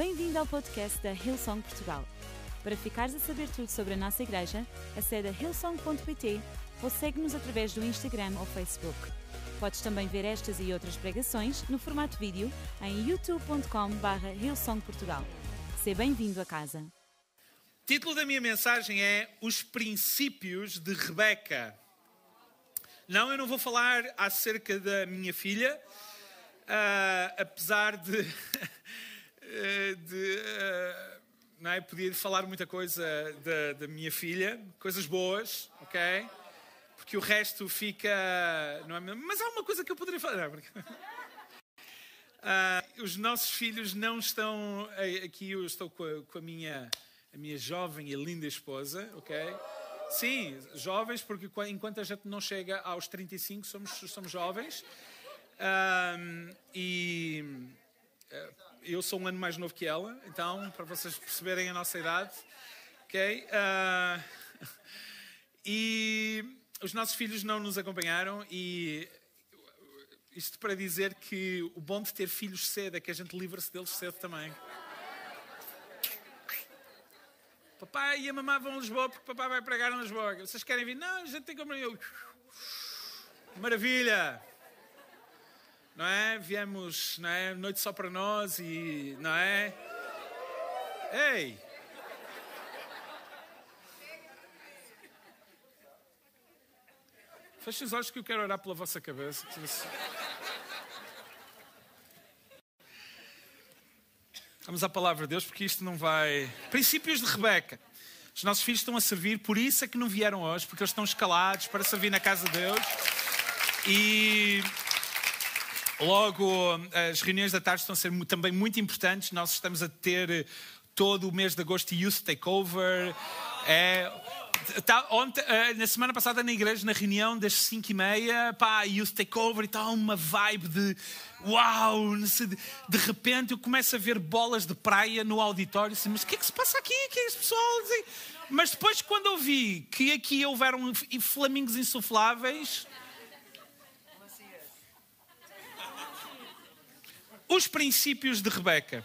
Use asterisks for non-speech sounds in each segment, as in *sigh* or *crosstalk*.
Bem-vindo ao podcast da Hillsong Portugal. Para ficares a saber tudo sobre a nossa igreja, acede a hillsong.pt ou segue-nos através do Instagram ou Facebook. Podes também ver estas e outras pregações no formato vídeo em youtube.com.br hillsongportugal. Seja bem-vindo a casa. O título da minha mensagem é Os Princípios de Rebeca. Não, eu não vou falar acerca da minha filha, uh, apesar de, *laughs* de uh, não é? podia falar muita coisa da, da, minha filha, coisas boas, ok? Porque o resto fica, não é? Mas há uma coisa que eu poderia falar. Não, porque... *laughs* uh, os nossos filhos não estão aqui. Eu estou com a, com a minha, a minha jovem e linda esposa, ok? Sim, jovens, porque enquanto a gente não chega aos 35, somos, somos jovens. Um, e uh, eu sou um ano mais novo que ela, então, para vocês perceberem a nossa idade. Ok? Uh, *laughs* e os nossos filhos não nos acompanharam e isto para dizer que o bom de ter filhos cedo é que a gente livra-se deles cedo também. Papai e a mamãe vão a Lisboa porque papai vai pregar em Lisboa. Vocês querem vir? Não, a gente tem como. Maravilha! Não é? Viemos, não é? Noite só para nós e, não é? Ei! Feche os olhos que eu quero orar pela vossa cabeça. Vamos à palavra de Deus, porque isto não vai. Princípios de Rebeca. Os nossos filhos estão a servir, por isso é que não vieram hoje, porque eles estão escalados para servir na casa de Deus. E logo as reuniões da tarde estão a ser também muito importantes. Nós estamos a ter todo o mês de agosto Youth Takeover. É, Tá, ontem, uh, na semana passada na igreja, na reunião das 5 e meia, pá, youth takeover e tal, uma vibe de uau, de, repente eu começo a ver bolas de praia no auditório, assim, mas o que é que se passa aqui? O que é pessoal assim? Mas depois quando eu vi que aqui houveram flamingos insufláveis, os princípios de Rebeca.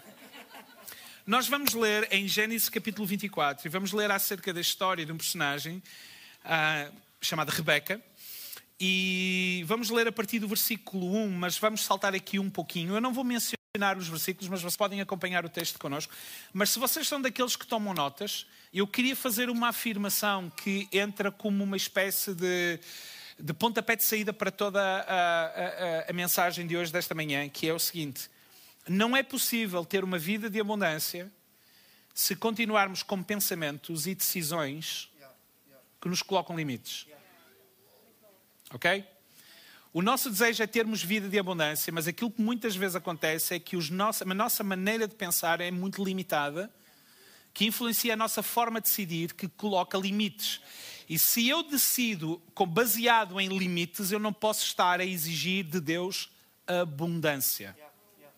Nós vamos ler em Gênesis capítulo 24 e vamos ler acerca da história de um personagem uh, chamado Rebeca. E vamos ler a partir do versículo 1, mas vamos saltar aqui um pouquinho. Eu não vou mencionar os versículos, mas vocês podem acompanhar o texto connosco. Mas se vocês são daqueles que tomam notas, eu queria fazer uma afirmação que entra como uma espécie de, de pontapé de saída para toda a, a, a, a mensagem de hoje, desta manhã, que é o seguinte: não é possível ter uma vida de abundância se continuarmos com pensamentos e decisões que nos colocam limites. Ok? O nosso desejo é termos vida de abundância, mas aquilo que muitas vezes acontece é que nosso, a nossa maneira de pensar é muito limitada, que influencia a nossa forma de decidir, que coloca limites. E se eu decido baseado em limites, eu não posso estar a exigir de Deus abundância.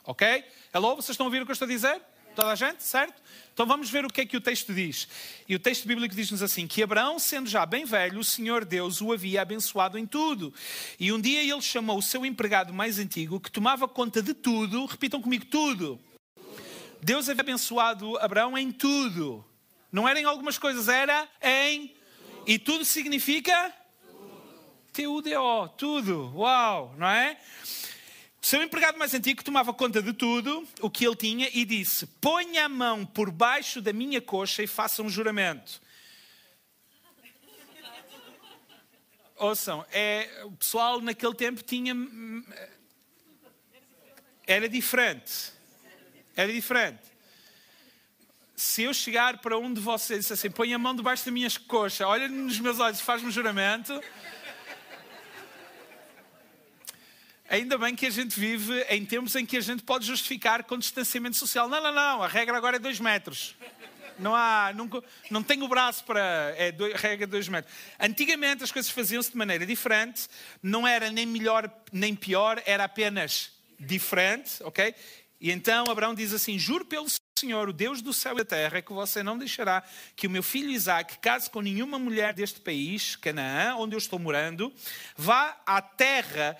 Ok? Hello, vocês estão a ouvir o que eu estou a dizer? Toda a gente, certo? Então vamos ver o que é que o texto diz. E o texto bíblico diz-nos assim: que Abraão, sendo já bem velho, o Senhor Deus o havia abençoado em tudo. E um dia ele chamou o seu empregado mais antigo, que tomava conta de tudo, repitam comigo, tudo. Deus havia abençoado Abraão em tudo. Não era em algumas coisas, era em. E tudo significa? T-U-D-O, tudo. Uau, não é? Seu empregado mais antigo tomava conta de tudo o que ele tinha e disse: Ponha a mão por baixo da minha coxa e faça um juramento. Ouçam, é, o pessoal naquele tempo tinha. Era diferente. Era diferente. Se eu chegar para um de vocês e disser assim: põe a mão debaixo da minha coxa, olha nos meus olhos e faz-me um juramento Ainda bem que a gente vive em tempos em que a gente pode justificar com distanciamento social. Não, não, não, a regra agora é dois metros. Não há, não, não tenho o braço para. É dois, regra de dois metros. Antigamente as coisas faziam-se de maneira diferente, não era nem melhor nem pior, era apenas diferente, ok? E então Abraão diz assim: Juro pelo Senhor, o Deus do céu e da terra, que você não deixará que o meu filho Isaac case com nenhuma mulher deste país, Canaã, onde eu estou morando, vá à terra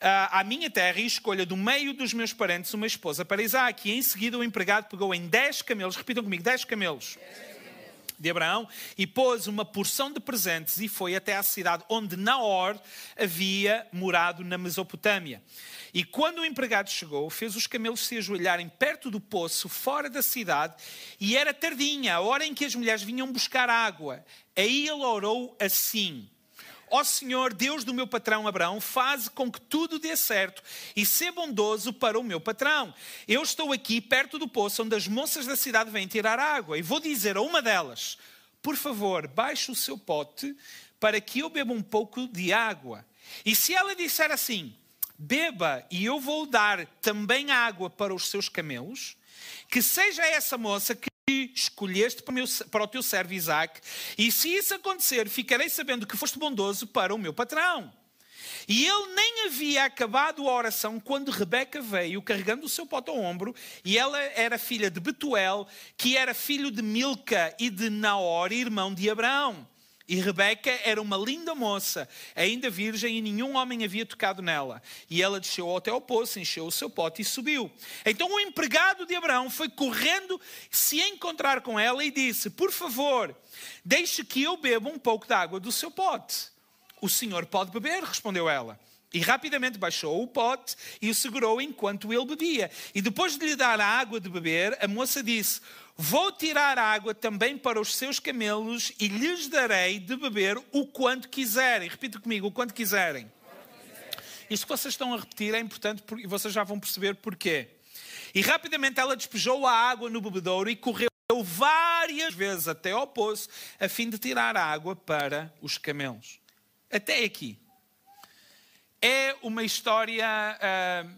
à minha terra e escolha do meio dos meus parentes uma esposa para Isaac. E em seguida o empregado pegou em dez camelos, repitam comigo, dez camelos de Abraão e pôs uma porção de presentes e foi até à cidade onde Naor havia morado na Mesopotâmia. E quando o empregado chegou, fez os camelos se ajoelharem perto do poço, fora da cidade, e era tardinha, a hora em que as mulheres vinham buscar água. Aí ele orou assim: Ó Senhor, Deus do meu patrão Abraão, faz com que tudo dê certo e ser bondoso para o meu patrão. Eu estou aqui perto do poço onde as moças da cidade vêm tirar água e vou dizer a uma delas: Por favor, baixe o seu pote para que eu beba um pouco de água. E se ela disser assim: Beba e eu vou dar também água para os seus camelos, que seja essa moça que escolheste para o, meu, para o teu servo Isaac, e se isso acontecer, ficarei sabendo que foste bondoso para o meu patrão. E ele nem havia acabado a oração quando Rebeca veio carregando o seu pote ao ombro, e ela era filha de Betuel, que era filho de Milca e de Naor, irmão de Abraão. E Rebeca era uma linda moça, ainda virgem, e nenhum homem havia tocado nela. E ela desceu até ao poço, encheu o seu pote e subiu. Então o empregado de Abraão foi correndo se encontrar com ela e disse: Por favor, deixe que eu beba um pouco da água do seu pote. O senhor pode beber, respondeu ela. E rapidamente baixou o pote e o segurou enquanto ele bebia. E depois de lhe dar a água de beber, a moça disse: Vou tirar água também para os seus camelos e lhes darei de beber o quanto quiserem. Repita comigo, o quanto quiserem. Isto que vocês estão a repetir é importante e vocês já vão perceber porquê. E rapidamente ela despejou a água no bebedouro e correu várias vezes até ao poço a fim de tirar a água para os camelos. Até aqui. É uma história, uh,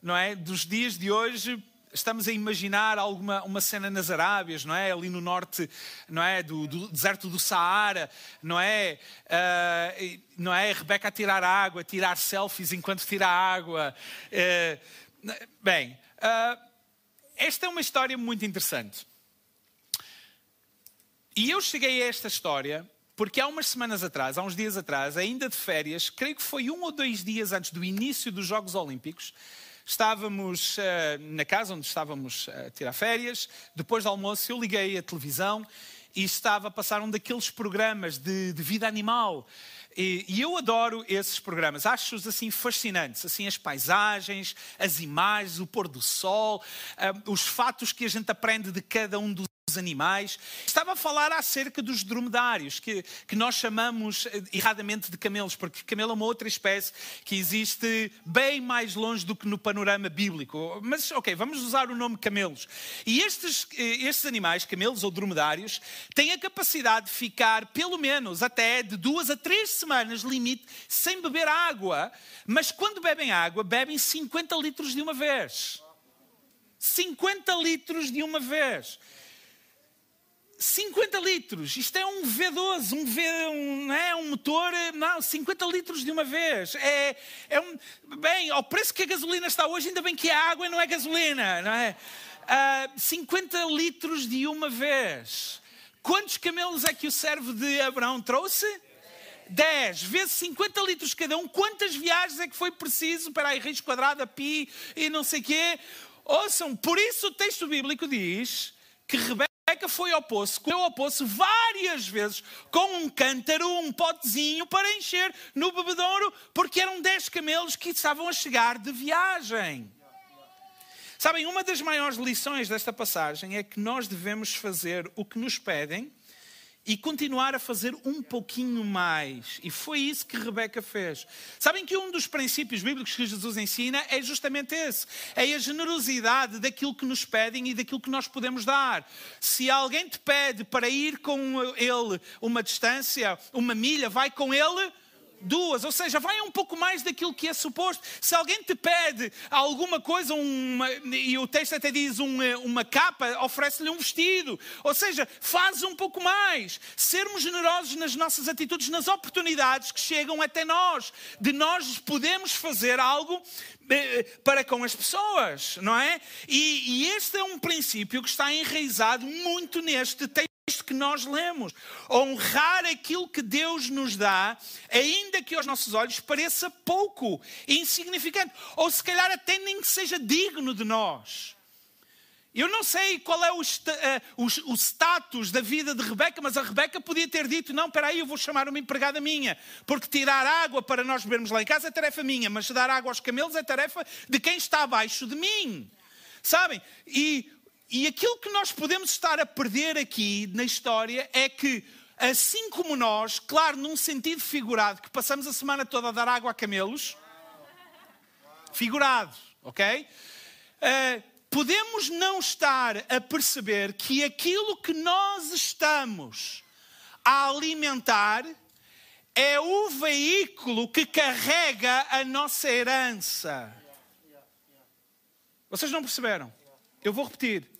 não é, dos dias de hoje estamos a imaginar alguma uma cena nas Arábias, não é? Ali no norte, não é? Do, do deserto do Saara, não é? Uh, não é? Rebeca a tirar água, a tirar selfies enquanto tira água. Uh, bem, uh, esta é uma história muito interessante. E eu cheguei a esta história porque há umas semanas atrás, há uns dias atrás, ainda de férias, creio que foi um ou dois dias antes do início dos Jogos Olímpicos, Estávamos uh, na casa onde estávamos a tirar férias. Depois do almoço, eu liguei a televisão e estava a passar um daqueles programas de, de vida animal. E, e, eu adoro esses programas, acho-os assim fascinantes, assim as paisagens, as imagens, o pôr do sol, uh, os fatos que a gente aprende de cada um dos animais. Estava a falar acerca dos dromedários, que, que nós chamamos eh, erradamente de camelos, porque camelo é uma outra espécie que existe bem mais longe do que no panorama bíblico. Mas, ok, vamos usar o nome camelos. E estes, eh, estes animais, camelos ou dromedários, têm a capacidade de ficar pelo menos até de duas a três semanas, limite, sem beber água. Mas quando bebem água, bebem 50 litros de uma vez. 50 litros de uma vez. 50 litros, isto é um V12, um, v, um, é, um motor, não, 50 litros de uma vez. É, é um, bem, ao preço que a gasolina está hoje, ainda bem que é água e não é gasolina, não é? Uh, ah, 50 litros de uma vez. Quantos camelos é que o servo de Abraão trouxe? 10 vezes 50 litros cada um. Quantas viagens é que foi preciso para aí, raiz quadrada, pi e não sei o quê? Ouçam, por isso o texto bíblico diz que Rebeca Rebeca foi ao poço, comeu ao poço várias vezes com um cântaro, um potezinho para encher no bebedouro, porque eram dez camelos que estavam a chegar de viagem. Sabem, uma das maiores lições desta passagem é que nós devemos fazer o que nos pedem e continuar a fazer um pouquinho mais. E foi isso que Rebeca fez. Sabem que um dos princípios bíblicos que Jesus ensina é justamente esse: é a generosidade daquilo que nos pedem e daquilo que nós podemos dar. Se alguém te pede para ir com ele uma distância, uma milha, vai com ele duas, ou seja, vai um pouco mais daquilo que é suposto. Se alguém te pede alguma coisa, uma, e o texto até diz uma, uma capa, oferece-lhe um vestido. Ou seja, faz um pouco mais. Sermos generosos nas nossas atitudes, nas oportunidades que chegam até nós, de nós podemos fazer algo eh, para com as pessoas, não é? E, e este é um princípio que está enraizado muito neste texto texto que nós lemos. Honrar aquilo que Deus nos dá, ainda que aos nossos olhos pareça pouco, insignificante, ou se calhar até nem que seja digno de nós. Eu não sei qual é o, uh, o, o, status da vida de Rebeca, mas a Rebeca podia ter dito: Não, espera aí, eu vou chamar uma empregada minha, porque tirar água para nós bebermos lá em casa é tarefa minha, mas dar água aos camelos é tarefa de quem está abaixo de mim. Sabem? E e aquilo que nós podemos estar a perder aqui na história é que, assim como nós, claro, num sentido figurado, que passamos a semana toda a dar água a camelos, figurado, ok? Uh, podemos não estar a perceber que aquilo que nós estamos a alimentar é o veículo que carrega a nossa herança. Vocês não perceberam? Eu vou repetir.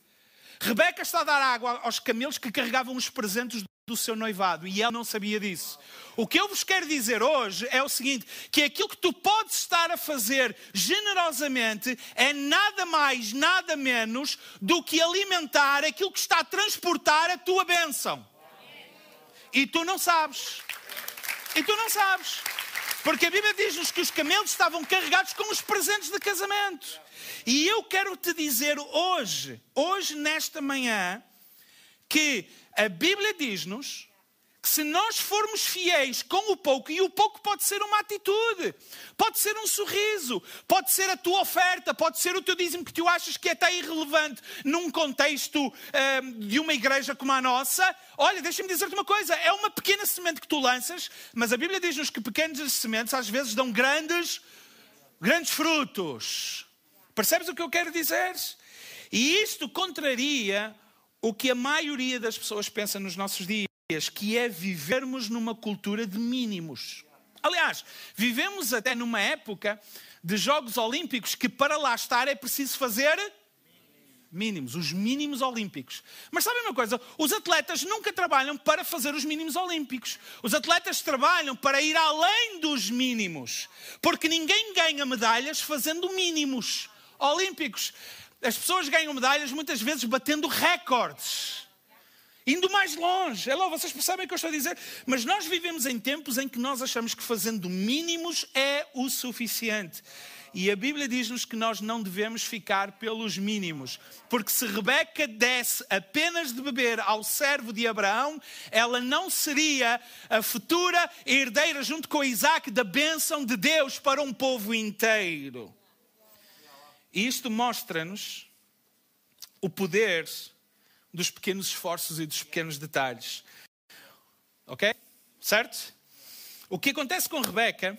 Rebeca está a dar água aos camelos que carregavam os presentes do seu noivado e ela não sabia disso. O que eu vos quero dizer hoje é o seguinte: que aquilo que tu podes estar a fazer generosamente é nada mais, nada menos do que alimentar aquilo que está a transportar a tua bênção. E tu não sabes. E tu não sabes. Porque a Bíblia diz-nos que os camelos estavam carregados com os presentes de casamento. E eu quero te dizer hoje, hoje nesta manhã, que a Bíblia diz-nos se nós formos fiéis com o pouco, e o pouco pode ser uma atitude, pode ser um sorriso, pode ser a tua oferta, pode ser o teu dízimo que tu achas que é até irrelevante num contexto uh, de uma igreja como a nossa. Olha, deixa-me dizer-te uma coisa: é uma pequena semente que tu lanças, mas a Bíblia diz-nos que pequenas sementes às vezes dão grandes, grandes frutos. Percebes o que eu quero dizer? E isto contraria o que a maioria das pessoas pensa nos nossos dias, que é vivermos numa cultura de mínimos. Aliás, vivemos até numa época de Jogos Olímpicos que para lá estar é preciso fazer mínimos, os mínimos olímpicos. Mas sabem uma coisa? Os atletas nunca trabalham para fazer os mínimos olímpicos. Os atletas trabalham para ir além dos mínimos. Porque ninguém ganha medalhas fazendo mínimos olímpicos. As pessoas ganham medalhas muitas vezes batendo recordes. Indo mais longe. Lá, vocês percebem o que eu estou a dizer? Mas nós vivemos em tempos em que nós achamos que fazendo mínimos é o suficiente. E a Bíblia diz-nos que nós não devemos ficar pelos mínimos. Porque se Rebeca desse apenas de beber ao servo de Abraão, ela não seria a futura herdeira, junto com Isaac, da bênção de Deus para um povo inteiro. E isto mostra-nos o poder dos pequenos esforços e dos pequenos detalhes. Ok? Certo? O que acontece com Rebeca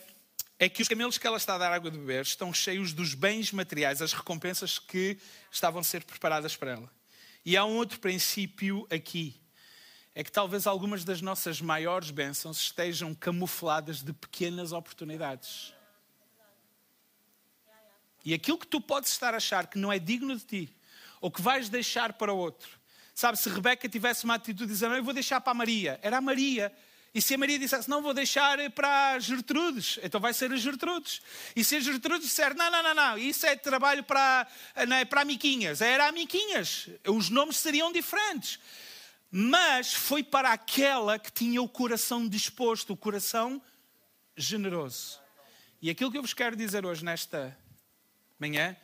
é que os camelos que ela está a dar água de beber estão cheios dos bens materiais, as recompensas que estavam a ser preparadas para ela. E há um outro princípio aqui. É que talvez algumas das nossas maiores bênçãos estejam camufladas de pequenas oportunidades. E aquilo que tu podes estar a achar que não é digno de ti, ou que vais deixar para outro. Sabe, se Rebeca tivesse uma atitude de dizer, não, eu vou deixar para a Maria, era a Maria. E se a Maria dissesse, não, vou deixar para as Gertrudes, então vai ser as Gertrudes. E se a Gertrudes disser, não, não, não, não, isso é trabalho para, não, é para a Miquinhas, era a Miquinhas. Os nomes seriam diferentes. Mas foi para aquela que tinha o coração disposto, o coração generoso. E aquilo que eu vos quero dizer hoje nesta manhã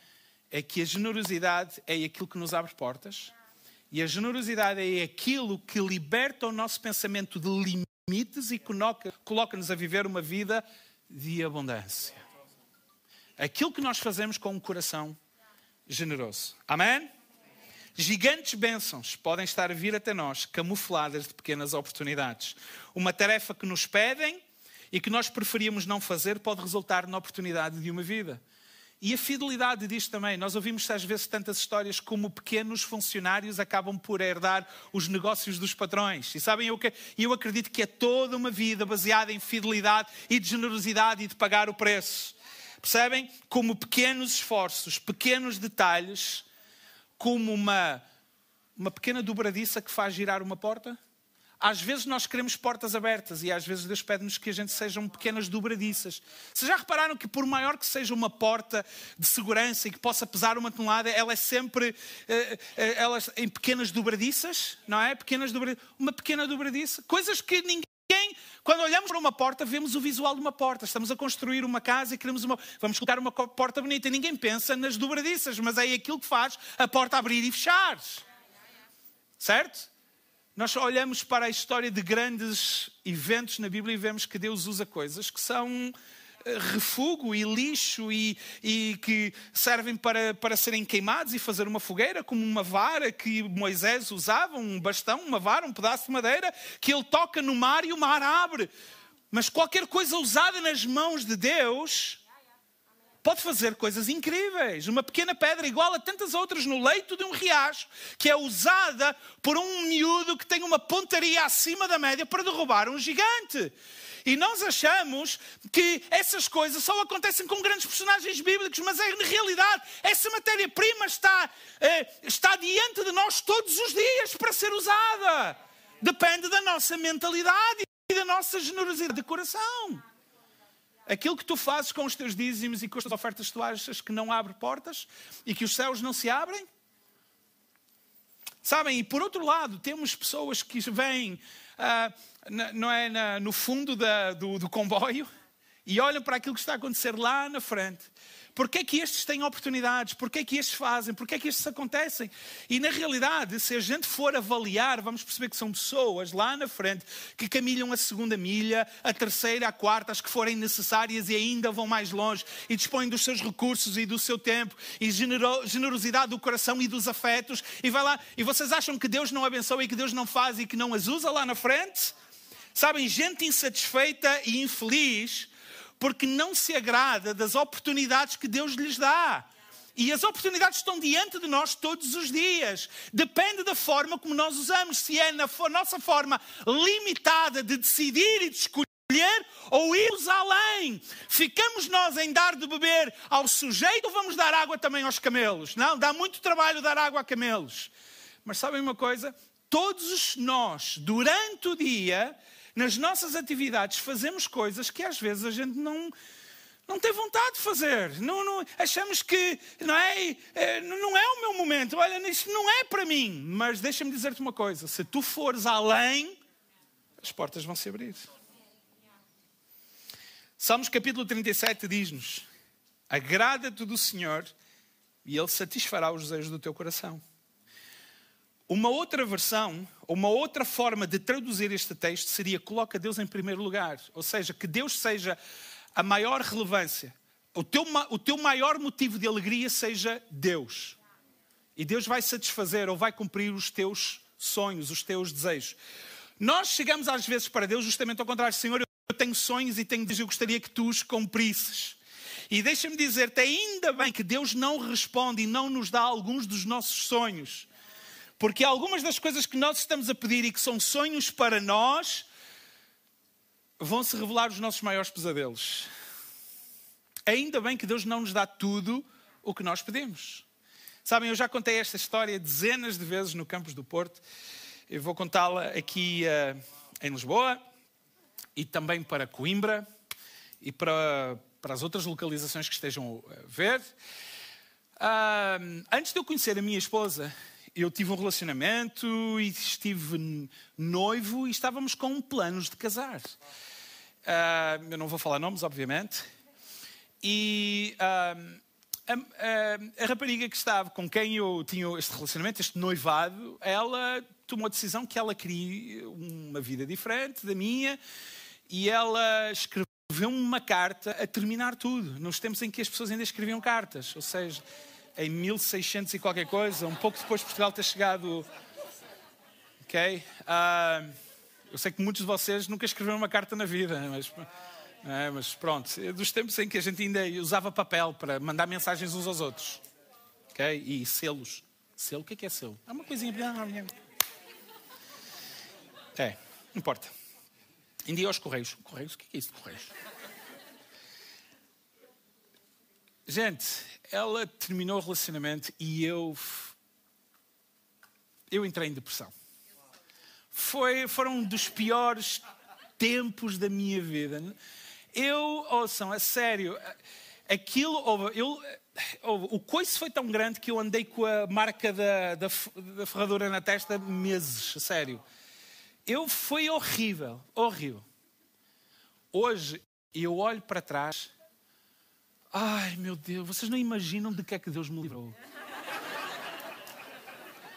é que a generosidade é aquilo que nos abre portas e a generosidade é aquilo que liberta o nosso pensamento de limites e coloca-nos a viver uma vida de abundância. Aquilo que nós fazemos com um coração generoso. Amém? Gigantes bênçãos podem estar a vir até nós, camufladas de pequenas oportunidades. Uma tarefa que nos pedem e que nós preferíamos não fazer pode resultar na oportunidade de uma vida. E a fidelidade disto também. Nós ouvimos às vezes tantas histórias como pequenos funcionários acabam por herdar os negócios dos patrões. E sabem, eu, eu acredito que é toda uma vida baseada em fidelidade e de generosidade e de pagar o preço. Percebem? Como pequenos esforços, pequenos detalhes, como uma, uma pequena dobradiça que faz girar uma porta. Às vezes nós queremos portas abertas e às vezes Deus pede-nos que a gente sejam pequenas dobradiças. Vocês já repararam que por maior que seja uma porta de segurança e que possa pesar uma tonelada, ela é sempre uh, uh, ela, em pequenas dobradiças, não é? Pequenas dobradiças. Uma pequena dobradiça. Coisas que ninguém quando olhamos para uma porta, vemos o visual de uma porta. Estamos a construir uma casa e queremos uma. Vamos colocar uma porta bonita. E ninguém pensa nas dobradiças, mas é aquilo que faz a porta abrir e fechar. Certo? Nós olhamos para a história de grandes eventos na Bíblia e vemos que Deus usa coisas que são eh, refúgio e lixo e, e, que servem para, para serem queimados e fazer uma fogueira, como uma vara que Moisés usava, um bastão, uma vara, um pedaço de madeira, que ele toca no mar e o mar abre. Mas qualquer coisa usada nas mãos de Deus pode fazer coisas incríveis. Uma pequena pedra igual a tantas outras no leito de um riacho, que é usada por um miúdo que tem uma pontaria acima da média para derrubar um gigante. E nós achamos que essas coisas só acontecem com grandes personagens bíblicos, mas é, na realidade essa matéria-prima está, eh, está diante de nós todos os dias para ser usada. Depende da nossa mentalidade e da nossa generosidade de coração. Aquilo que tu fazes com os teus dízimos e com as tuas ofertas, tu achas que não abre portas e que os céus não se abrem? Sabem, e por outro lado, temos pessoas que vêm, uh, não é, na, no fundo da, do, do comboio e olham para aquilo que está a acontecer lá na frente Porquê é que estes têm oportunidades? Porquê é que estes fazem? Porquê é que estes acontecem? E na realidade, se a gente for avaliar, vamos perceber que são pessoas lá na frente que caminham a segunda milha, a terceira, a quarta, as que forem necessárias e ainda vão mais longe e dispõem dos seus recursos e do seu tempo e generosidade do coração e dos afetos e vai lá. E vocês acham que Deus não abençoa e que Deus não faz e que não as usa lá na frente? Sabem, gente insatisfeita e infeliz porque não se agrada das oportunidades que Deus lhes dá. E as oportunidades estão diante de nós todos os dias. Depende da forma como nós usamos. Se é na nossa forma limitada de decidir e de escolher, ou irmos além. Ficamos nós em dar de beber ao sujeito ou vamos dar água também aos camelos? Não, dá muito trabalho dar água a camelos. Mas sabem uma coisa? Todos nós, durante o dia, nas nossas atividades fazemos coisas que às vezes a gente não, não tem vontade de fazer. Não, não, achamos que não é, é, não é o meu momento. Olha, isto não é para mim. Mas deixa-me dizer-te uma coisa: se tu fores além, as portas vão se abrir. Salmos capítulo 37 diz-nos: Agrada-te do Senhor e Ele satisfará os desejos do teu coração. Uma outra versão, uma outra forma de traduzir este texto seria coloca Deus em primeiro lugar. Ou seja, que Deus seja a maior relevância. O teu, o teu maior motivo de alegria seja Deus. E Deus vai satisfazer ou vai cumprir os teus sonhos, os teus desejos. Nós chegamos às vezes para Deus justamente ao contrário. Senhor, eu tenho sonhos e tenho desejos, eu gostaria que tu os cumprisses. E deixa-me dizer-te, ainda bem que Deus não responde e não nos dá alguns dos nossos sonhos. Porque algumas das coisas que nós estamos a pedir e que são sonhos para nós, vão se revelar os nossos maiores pesadelos. Ainda bem que Deus não nos dá tudo o que nós pedimos. Sabem, eu já contei esta história dezenas de vezes no Campos do Porto. Eu vou contá-la aqui uh, em Lisboa e também para Coimbra e para, para as outras localizações que estejam a ver. Uh, antes de eu conhecer a minha esposa, eu tive um relacionamento e estive noivo e estávamos com planos de casar. Uh, eu não vou falar nomes, obviamente. E uh, a, a, a, rapariga que estava com quem eu tinha este relacionamento, este noivado, ela tomou a decisão que ela queria uma vida diferente da minha e ela escreveu-me uma carta a terminar tudo, nos tempos em que as pessoas ainda escreviam cartas, ou seja, em 1600 e qualquer coisa, um pouco depois de Portugal ter chegado. Ok? Uh, eu sei que muitos de vocês nunca escreveram uma carta na vida, mas, é, mas pronto, é dos tempos em que a gente ainda usava papel para mandar mensagens uns aos outros. Ok? E selos. Selo, o que é, que é selo? É uma coisinha. É, não importa. Em dia aos Correios. Correios? O que é isso de Correios? Gente, ela terminou o relacionamento e eu. Eu entrei em depressão. foi, foram um dos piores tempos da minha vida. Eu, ouçam, a sério, aquilo, eu, o coice foi tão grande que eu andei com a marca da, da, da ferradura na testa meses, a sério. Eu, foi horrível, horrível. Hoje, eu olho para trás, ai meu Deus, vocês não imaginam de que é que Deus me livrou.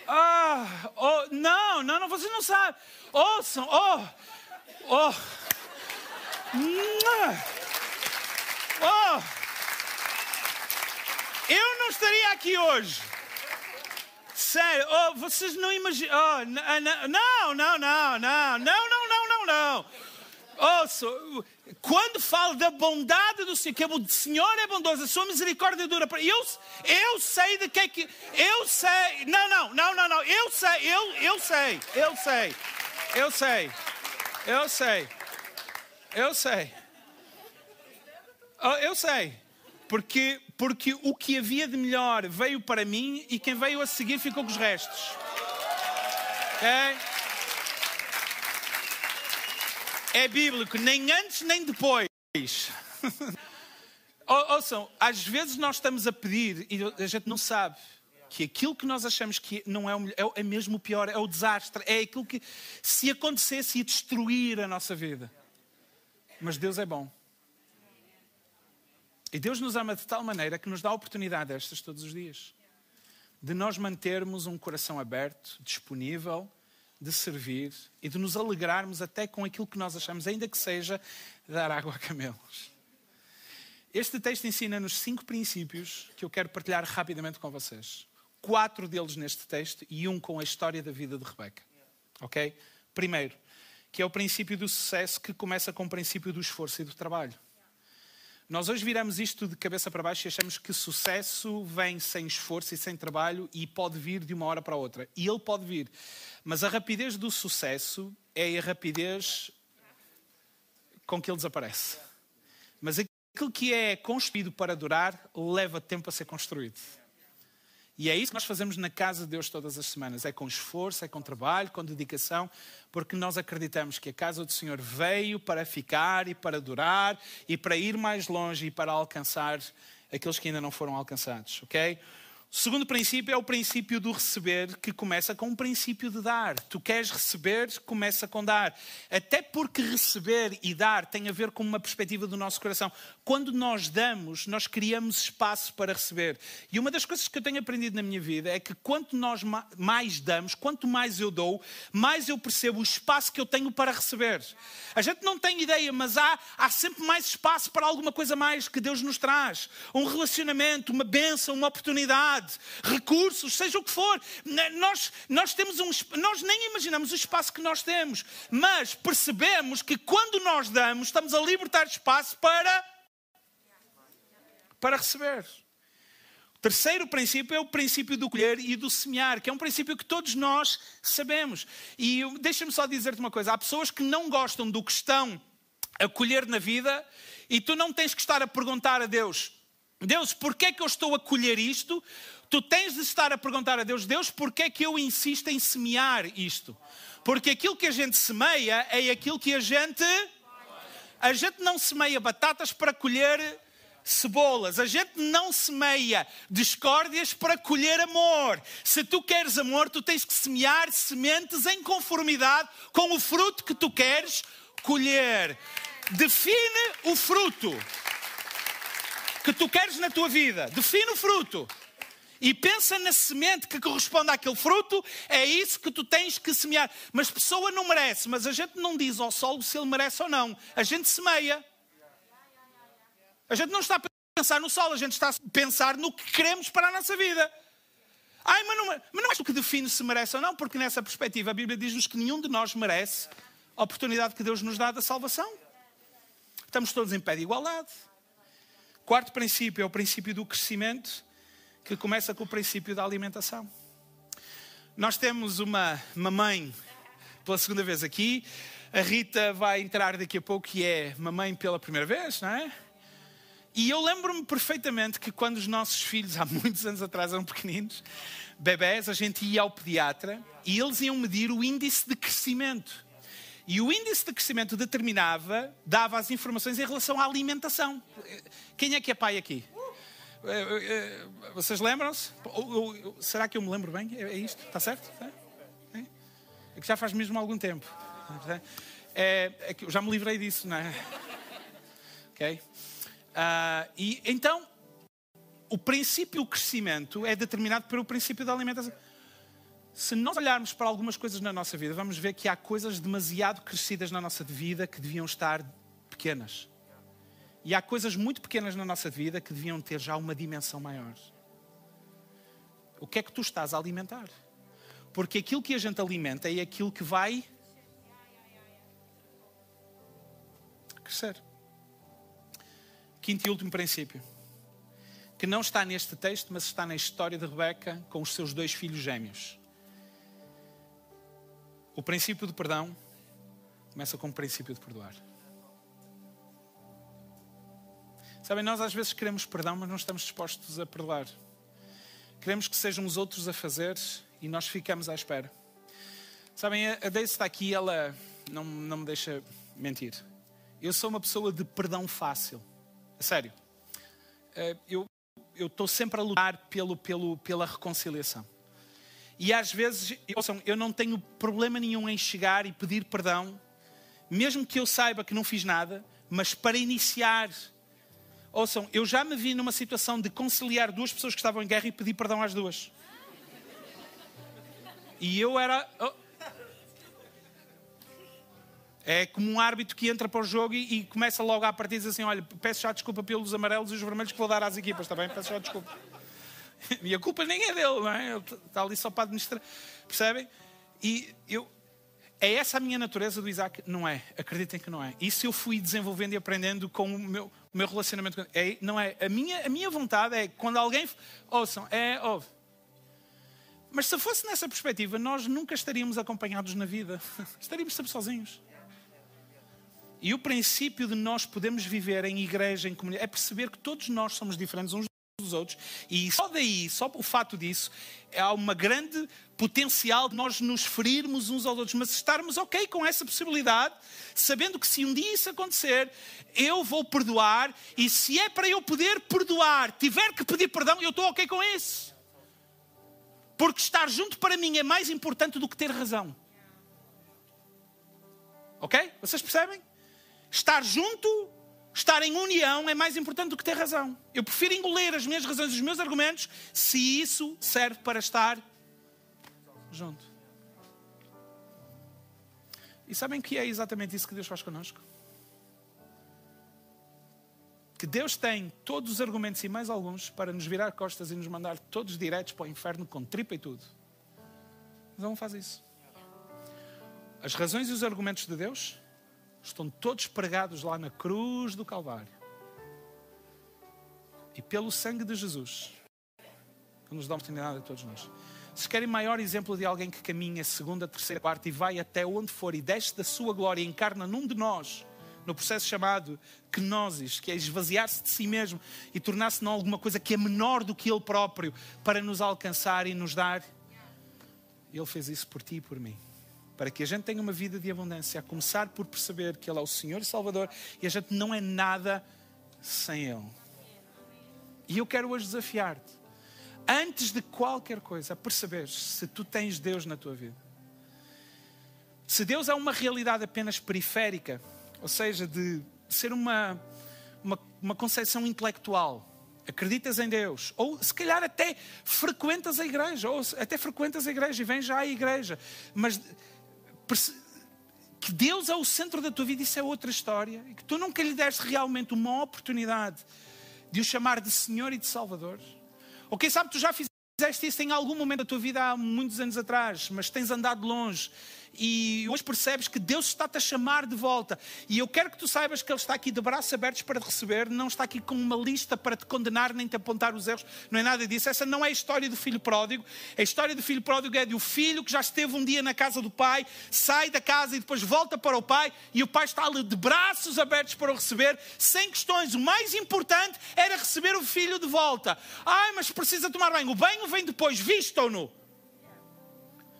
Ah, oh, não, não, não, vocês não sabem. Ouçam, oh, oh, oh. Eu não estaria aqui hoje. Sério, oh, vocês não imaginam. Oh, não, não, não, não, não, não, não, não, não. Quando falo da bondade do Senhor, que o Senhor é bondoso, a sua misericórdia dura para. Eu, eu sei de que é que. Eu sei. Não, não, não, não, não. Eu sei, eu, eu sei, eu sei, eu sei, eu sei, eu sei. Oh, eu sei. Porque, porque o que havia de melhor veio para mim e quem veio a seguir ficou com os restos. Ok? É bíblico, nem antes nem depois. *laughs* Ouçam, às vezes nós estamos a pedir e a gente não sabe que aquilo que nós achamos que não é o melhor, é, é mesmo o pior, é o desastre, é aquilo que se acontecesse ia destruir a nossa vida. Mas Deus é bom. E Deus nos ama de tal maneira que nos dá a oportunidade destas todos os dias. De nós mantermos um coração aberto, disponível, de servir e de nos alegrarmos até com aquilo que nós achamos, ainda que seja dar água a camelos. Este texto ensina-nos cinco princípios que eu quero partilhar rapidamente com vocês. Quatro deles neste texto e um com a história da vida de Rebeca. Ok? Primeiro, que é o princípio do sucesso que começa com o princípio do esforço e do trabalho. Nós hoje viramos isto de cabeça para baixo e achamos que sucesso vem sem esforço e sem trabalho e pode vir de uma hora para outra. E ele pode vir. Mas a rapidez do sucesso é a rapidez com que ele desaparece. Mas aquilo que é construído para durar leva tempo a ser construído. E é isso que nós fazemos na casa de Deus todas as semanas. É com esforço, é com trabalho, com dedicação, porque nós acreditamos que a casa do Senhor veio para ficar e para durar e para ir mais longe e para alcançar aqueles que ainda não foram alcançados, ok? O segundo princípio é o princípio do receber, que começa com o princípio de dar. Tu queres receber, começa com dar. Até porque receber e dar tem a ver com uma perspectiva do nosso coração. Quando nós damos, nós criamos espaço para receber. E uma das coisas que eu tenho aprendido na minha vida é que quanto nós mais damos, quanto mais eu dou, mais eu percebo o espaço que eu tenho para receber. A gente não tem ideia, mas há, há sempre mais espaço para alguma coisa mais que Deus nos traz. Um relacionamento, uma bênção, uma oportunidade recursos, seja o que for. Nós, nós, temos um, nós nem imaginamos o espaço que nós temos, mas percebemos que quando nós damos, estamos a libertar espaço para, para receber. O terceiro princípio é o princípio do colher e do semear, que é um princípio que todos nós sabemos. E deixa-me só dizer-te uma coisa: há pessoas que não gostam do que estão a colher na vida e tu não tens que estar a perguntar a Deus: Deus, porquê é que eu estou a colher isto? Tu tens de estar a perguntar a Deus, Deus, porquê é que eu insisto em semear isto? Porque aquilo que a gente semeia é aquilo que a gente. A gente não semeia batatas para colher cebolas. A gente não semeia discórdias para colher amor. Se tu queres amor, tu tens que semear sementes em conformidade com o fruto que tu queres colher. Define o fruto que tu queres na tua vida. Define o fruto. E pensa na semente que corresponde àquele fruto, é isso que tu tens que semear. Mas pessoa não merece, mas a gente não diz ao solo se ele merece ou não. A gente semeia. A gente não está a pensar no solo, a gente está a pensar no que queremos para a nossa vida. Ai, mas não, mas não é o que define se merece ou não, porque nessa perspectiva a Bíblia diz-nos que nenhum de nós merece a oportunidade que Deus nos dá da salvação. Estamos todos em pé de igualdade. Quarto princípio é o princípio do crescimento, que começa com o princípio da alimentação. Nós temos uma mamãe pela segunda vez aqui. A Rita vai entrar daqui a pouco e é mamãe pela primeira vez, não é? E eu lembro-me perfeitamente que quando os nossos filhos, há muitos anos atrás, eram pequeninos, bebés, a gente ia ao pediatra e eles iam medir o índice de crescimento. E o índice de crescimento determinava, dava as informações em relação à alimentação. Quem é que é pai aqui? Eh, eh, eh, vocês lembram-se? Será que eu me lembro bem? É isto? Está certo? É? é que já faz mesmo algum tempo. É, é que eu já me livrei disso, não é? Ok? Uh, e então, o princípio do crescimento é determinado pelo princípio da alimentação. Se nós olharmos para algumas coisas na nossa vida, vamos ver que há coisas demasiado crescidas na nossa vida que deviam estar pequenas. E há coisas muito pequenas na nossa vida que deviam ter já uma dimensão maior. O que é que tu estás a alimentar? Porque aquilo que a gente alimenta é aquilo que vai crescer. Quinto e último princípio, que não está neste texto, mas está na história de Rebeca com os seus dois filhos gêmeos. O princípio do perdão começa com o princípio de perdoar. Sabem, nós às vezes queremos perdão, mas não estamos dispostos a perdoar. Queremos que sejam os outros a fazer e nós ficamos à espera. Sabem, a Daisy está aqui, ela não, não me deixa mentir. Eu sou uma pessoa de perdão fácil. Sério. Eh, eu estou sempre a lutar pelo, pelo, pela reconciliação. E às vezes, ouçam, eu não tenho problema nenhum em chegar e pedir perdão, mesmo que eu saiba que não fiz nada, mas para iniciar. Ouçam, eu já me vi numa situação de conciliar duas pessoas que estavam em guerra e pedir perdão às duas. E eu era. Oh, é como um árbitro que entra para o jogo e, e começa logo a partir e diz assim: Olha, peço já desculpa pelos amarelos e os vermelhos que vou dar às equipas, está bem? Peço já desculpa. E a culpa nem é dele, não é? Ele está ali só para administrar. Percebem? E eu, é essa a minha natureza do Isaac? Não é. Acreditem que não é. Isso eu fui desenvolvendo e aprendendo com o meu, o meu relacionamento com é, Não é. A minha, a minha vontade é quando alguém. Ouçam, é óbvio. Mas se fosse nessa perspectiva, nós nunca estaríamos acompanhados na vida. *laughs* Estaríamos sempre sozinhos. E o princípio de nós podemos viver em igreja, em comunidade, é perceber que todos nós somos diferentes uns dos outros. E só daí, só o fato disso, há uma grande potencial de nós nos ferirmos uns aos outros, mas estarmos ok com essa possibilidade, sabendo que se um dia isso acontecer, eu vou perdoar, e se é para eu poder perdoar, tiver que pedir perdão, eu estou ok com isso. Porque estar junto para mim é mais importante do que ter razão. Ok? Vocês percebem? Estar junto, estar em união é mais importante do que ter razão. Eu prefiro engolir as minhas razões, os meus argumentos, se isso serve para estar junto. E sabem que é exatamente isso que Deus faz connosco? Que Deus tem todos os argumentos e mais alguns para nos virar costas e nos mandar todos diretos para o inferno com tripa e tudo. Mas não faz isso. As razões e os argumentos de Deus estão todos pregados lá na cruz do Calvário. E pelo sangue de Jesus, que nos dá oportunidade a todos nós. Se querem maior exemplo de alguém que caminha segunda, terceira, quarta e vai até onde for e desce da sua glória e encarna num de nós, no processo chamado kenosis, que é esvaziar-se de si mesmo e tornar-se não alguma coisa que é menor do que ele próprio para nos alcançar e nos dar. Ele fez isso por ti e por mim para que a gente tenha uma vida de abundância, a começar por perceber que Ele é o Senhor e Salvador e a gente não é nada sem Ele. E eu quero hoje desafiar-te, antes de qualquer coisa, a perceber se tu tens Deus na tua vida. Se Deus é uma realidade apenas periférica, ou seja, de ser uma, uma, uma concepção intelectual, acreditas em Deus, ou se calhar até frequentas a igreja, ou até frequentas a igreja e vens já à igreja, mas que Deus é o centro da tua vida, isso é outra história. E que tu nunca lhe deste realmente uma oportunidade de o chamar de Senhor e de Salvador. Ou quem sabe tu já fizeste isso em algum momento da tua vida há muitos anos atrás, mas tens andado longe e hoje percebes que Deus está-te a chamar de volta. E eu quero que tu saibas que Ele está aqui de braços abertos para te receber, não está aqui com uma lista para te condenar nem te apontar os erros, não é nada disso. Essa não é a história do filho pródigo. A história do filho pródigo é de o filho que já esteve um dia na casa do pai, sai da casa e depois volta para o pai e o pai está ali de braços abertos para o receber, sem questões. O mais importante era receber o filho de volta. Ai, mas precisa tomar banho. O banho vem depois, vistam-no.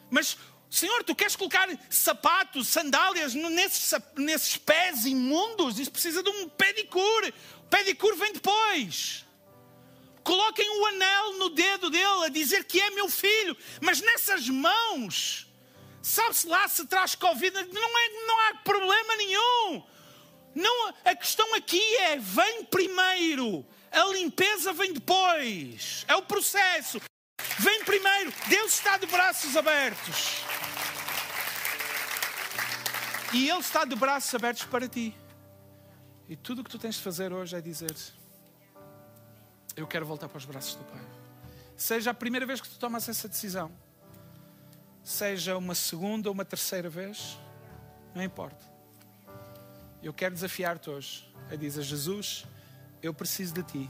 Mas Senhor, tu queres colocar sapatos, sandálias nesses, nesses pés imundos? Isso precisa de um pedicure. O pedicure vem depois. Coloquem o anel no dedo dele a dizer que é meu filho, mas nessas mãos, sabe-se lá se traz Covid, não, é, não há problema nenhum. Não, a questão aqui é: vem primeiro, a limpeza vem depois. É o processo. Vem primeiro, Deus está de braços abertos. E Ele está de braços abertos para ti. E tudo o que tu tens de fazer hoje é dizer: Eu quero voltar para os braços do Pai. Seja a primeira vez que tu tomas essa decisão, seja uma segunda ou uma terceira vez, não importa. Eu quero desafiar-te hoje a dizer: Jesus, eu preciso de ti.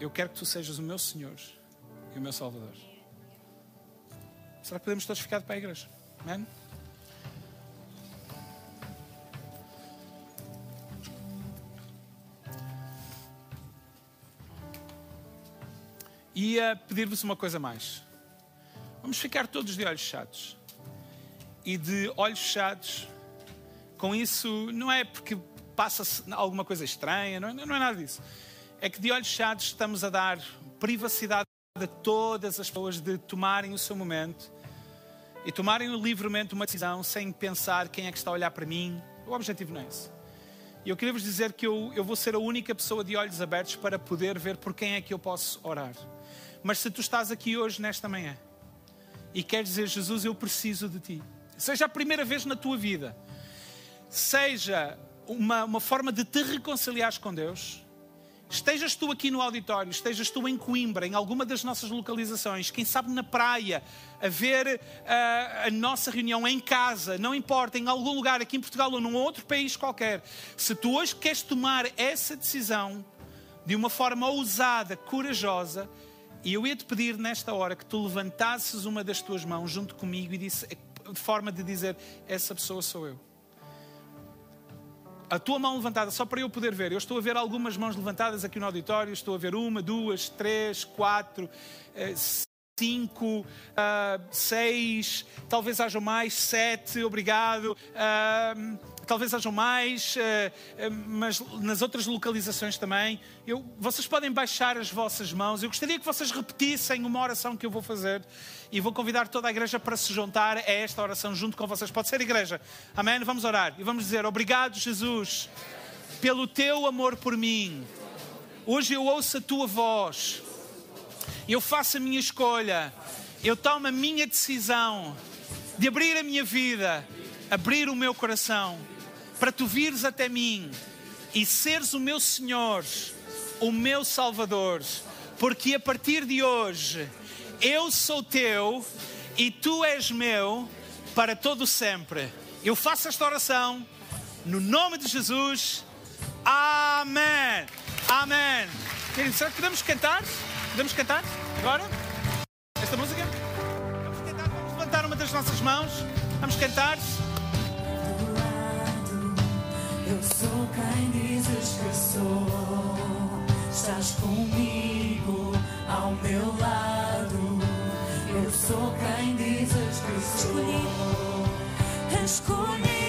Eu quero que tu sejas o meu Senhor e o meu Salvador. Será que podemos todos ficar de pé, igreja? Amém? Ia pedir-vos uma coisa mais. Vamos ficar todos de olhos fechados. E de olhos fechados, com isso, não é porque passa-se alguma coisa estranha, não é, não é nada disso. É que de olhos fechados estamos a dar privacidade a todas as pessoas de tomarem o seu momento e tomarem livremente uma decisão sem pensar quem é que está a olhar para mim. O objetivo não é esse. E eu queria vos dizer que eu, eu vou ser a única pessoa de olhos abertos para poder ver por quem é que eu posso orar. Mas se tu estás aqui hoje, nesta manhã, e queres dizer, Jesus, eu preciso de ti, seja a primeira vez na tua vida, seja uma, uma forma de te reconciliares com Deus, estejas tu aqui no auditório, estejas tu em Coimbra, em alguma das nossas localizações, quem sabe na praia, a ver a, a nossa reunião em casa, não importa, em algum lugar aqui em Portugal ou num outro país qualquer, se tu hoje queres tomar essa decisão de uma forma ousada, corajosa, e eu ia te pedir nesta hora que tu levantasses uma das tuas mãos junto comigo e disse, de forma de dizer: Essa pessoa sou eu. A tua mão levantada, só para eu poder ver. Eu estou a ver algumas mãos levantadas aqui no auditório. Estou a ver uma, duas, três, quatro, eh, cinco, uh, seis, talvez haja mais, sete, obrigado. Uh, talvez hajam mais, uh, mas nas outras localizações também. Eu, vocês podem baixar as vossas mãos. Eu gostaria que vocês repetissem uma oração que eu vou fazer e vou convidar toda a igreja para se juntar a esta oração junto com vocês. Pode ser igreja. Amém? Vamos orar e vamos dizer: Obrigado, Jesus, pelo teu amor por mim. Hoje eu ouço a tua voz eu faço a minha escolha, eu tomo a minha decisão de abrir a minha vida, abrir o meu coração, para tu vires até mim e seres o meu Senhor, o meu Salvador, porque a partir de hoje eu sou teu e tu és meu para todo sempre. Eu faço esta oração no nome de Jesus. Amém. Amém. Será que podemos cantar? Podemos cantar agora? Esta música? Vamos cantar, vamos levantar uma das nossas mãos. Vamos cantar. Eu sou quem dizes que sou. Estás comigo ao meu lado. Eu sou quem dizes que sou. Escolhido. Escolhido.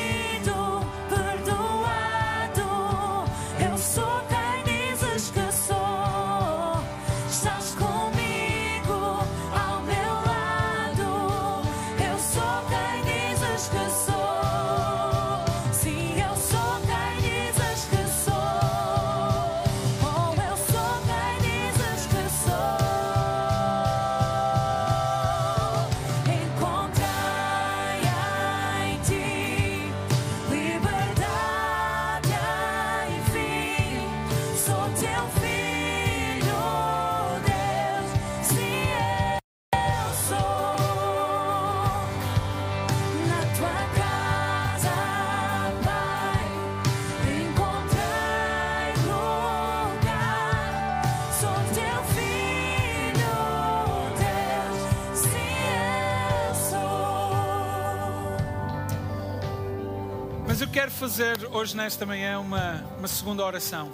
Quero fazer hoje, nesta manhã, uma, uma segunda oração.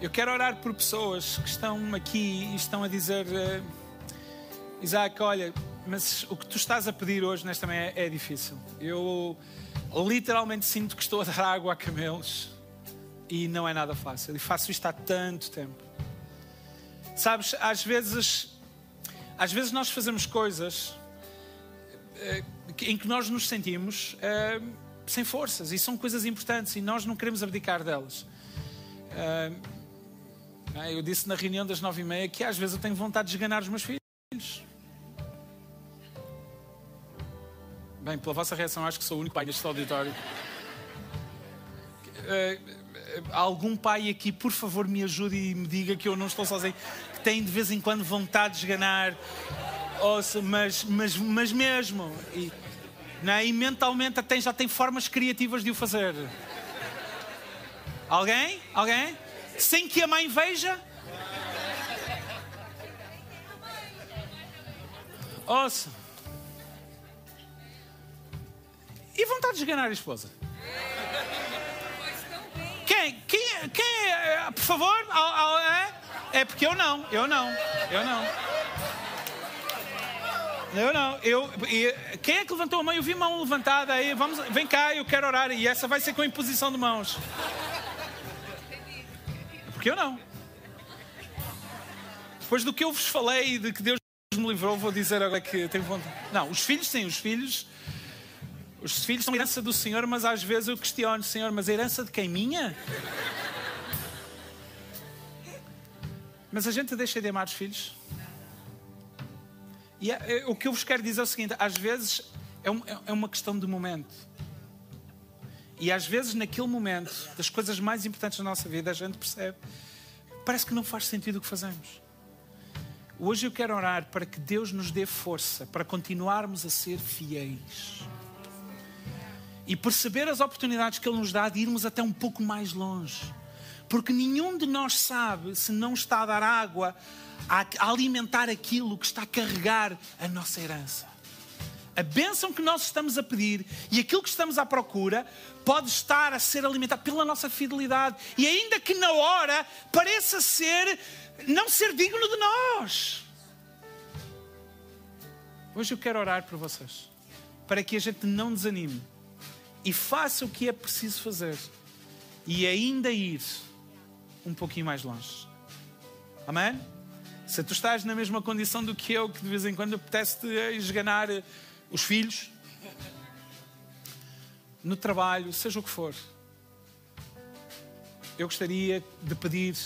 Eu quero orar por pessoas que estão aqui e estão a dizer: eh, Isaac, olha, mas o que tu estás a pedir hoje, nesta manhã, é difícil. Eu literalmente sinto que estou a dar água a camelos e não é nada fácil. E faço isto há tanto tempo. Sabes, às vezes, às vezes nós fazemos coisas eh, em que nós nos sentimos eh, sem forças e são coisas importantes e nós não queremos abdicar delas. Eh, eu disse na reunião das nove e meia que às vezes eu tenho vontade de esganar os meus filhos. Bem, pela vossa reação, acho que sou o único pai neste auditório. algum pai aqui, por favor, me ajude e me diga que eu não estou sozinho, que tem de vez em quando vontade de esganar, mas, mas, mas mesmo. E, né? e mentalmente até já tem formas criativas de o fazer. Alguém? Alguém? Sem que a mãe veja? Ouça. E vontade de esganar a esposa? Quem? Quem? Quem? É? Por favor? É? é porque eu não. Eu não. Eu não. Eu não. Eu, quem é que levantou a mão? Eu vi mão levantada aí. Vamos, vem cá, eu quero orar. E essa vai ser com imposição de mãos. Porque eu não. Depois do que eu vos falei de que Deus me livrou, vou dizer agora que tenho vontade. Não, os filhos sim, os filhos. Os filhos são herança do Senhor, mas às vezes eu questiono, Senhor, mas a herança de quem? Minha? Mas a gente deixa de amar os filhos? E é, é, o que eu vos quero dizer é o seguinte: às vezes é, um, é uma questão de momento. E às vezes, naquele momento, das coisas mais importantes da nossa vida, a gente percebe, parece que não faz sentido o que fazemos. Hoje eu quero orar para que Deus nos dê força para continuarmos a ser fiéis e perceber as oportunidades que Ele nos dá de irmos até um pouco mais longe. Porque nenhum de nós sabe se não está a dar água a alimentar aquilo que está a carregar a nossa herança. A bênção que nós estamos a pedir e aquilo que estamos à procura pode estar a ser alimentado pela nossa fidelidade. E ainda que na hora pareça ser, não ser digno de nós. Hoje eu quero orar por vocês, para que a gente não desanime e faça o que é preciso fazer e ainda ir um pouquinho mais longe. Amém? Se tu estás na mesma condição do que eu, que de vez em quando apetece-te esganar os filhos, no trabalho, seja o que for, eu gostaria de pedir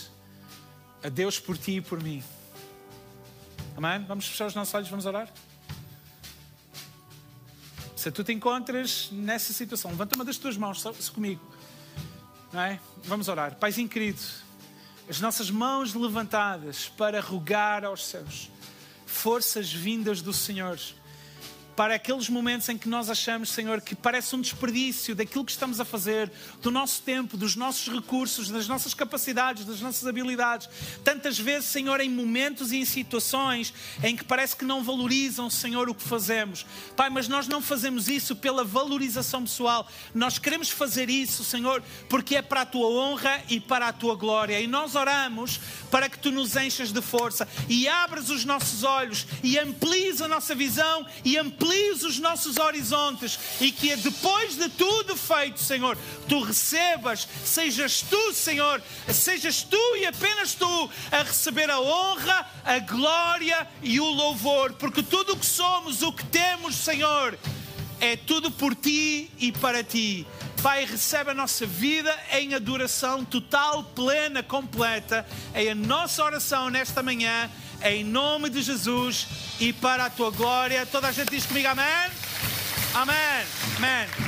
a Deus por ti e por mim. Amém? Vamos fechar os nossos olhos, vamos orar? Se tu te encontras nessa situação, levanta uma das tuas mãos, comigo. Não é? Vamos orar. Paizinho querido, as nossas mãos levantadas para rogar aos céus, forças vindas do Senhor para aqueles momentos em que nós achamos, Senhor, que parece um desperdício daquilo que estamos a fazer, do nosso tempo, dos nossos recursos, das nossas capacidades, das nossas habilidades. Tantas vezes, Senhor, em momentos e em situações em que parece que não valorizam, Senhor, o que fazemos. Pai, mas nós não fazemos isso pela valorização pessoal. Nós queremos fazer isso, Senhor, porque é para a tua honra e para a tua glória. E nós oramos para que tu nos enchas de força e abras os nossos olhos e amplies a nossa visão e amplies amplies os nossos horizontes e que depois de tudo feito, Senhor, tu recebas, sejas tu, Senhor, sejas tu e apenas tu a receber a honra, a glória e o louvor, porque tudo o que somos, o que temos, Senhor, é tudo por ti e para ti. Pai, recebe a nossa vida em adoração total, plena, completa. É a nossa oração nesta manhã em nome de Jesus e para a tua glória. Toda a gente diz comigo amém? Amém. Amém.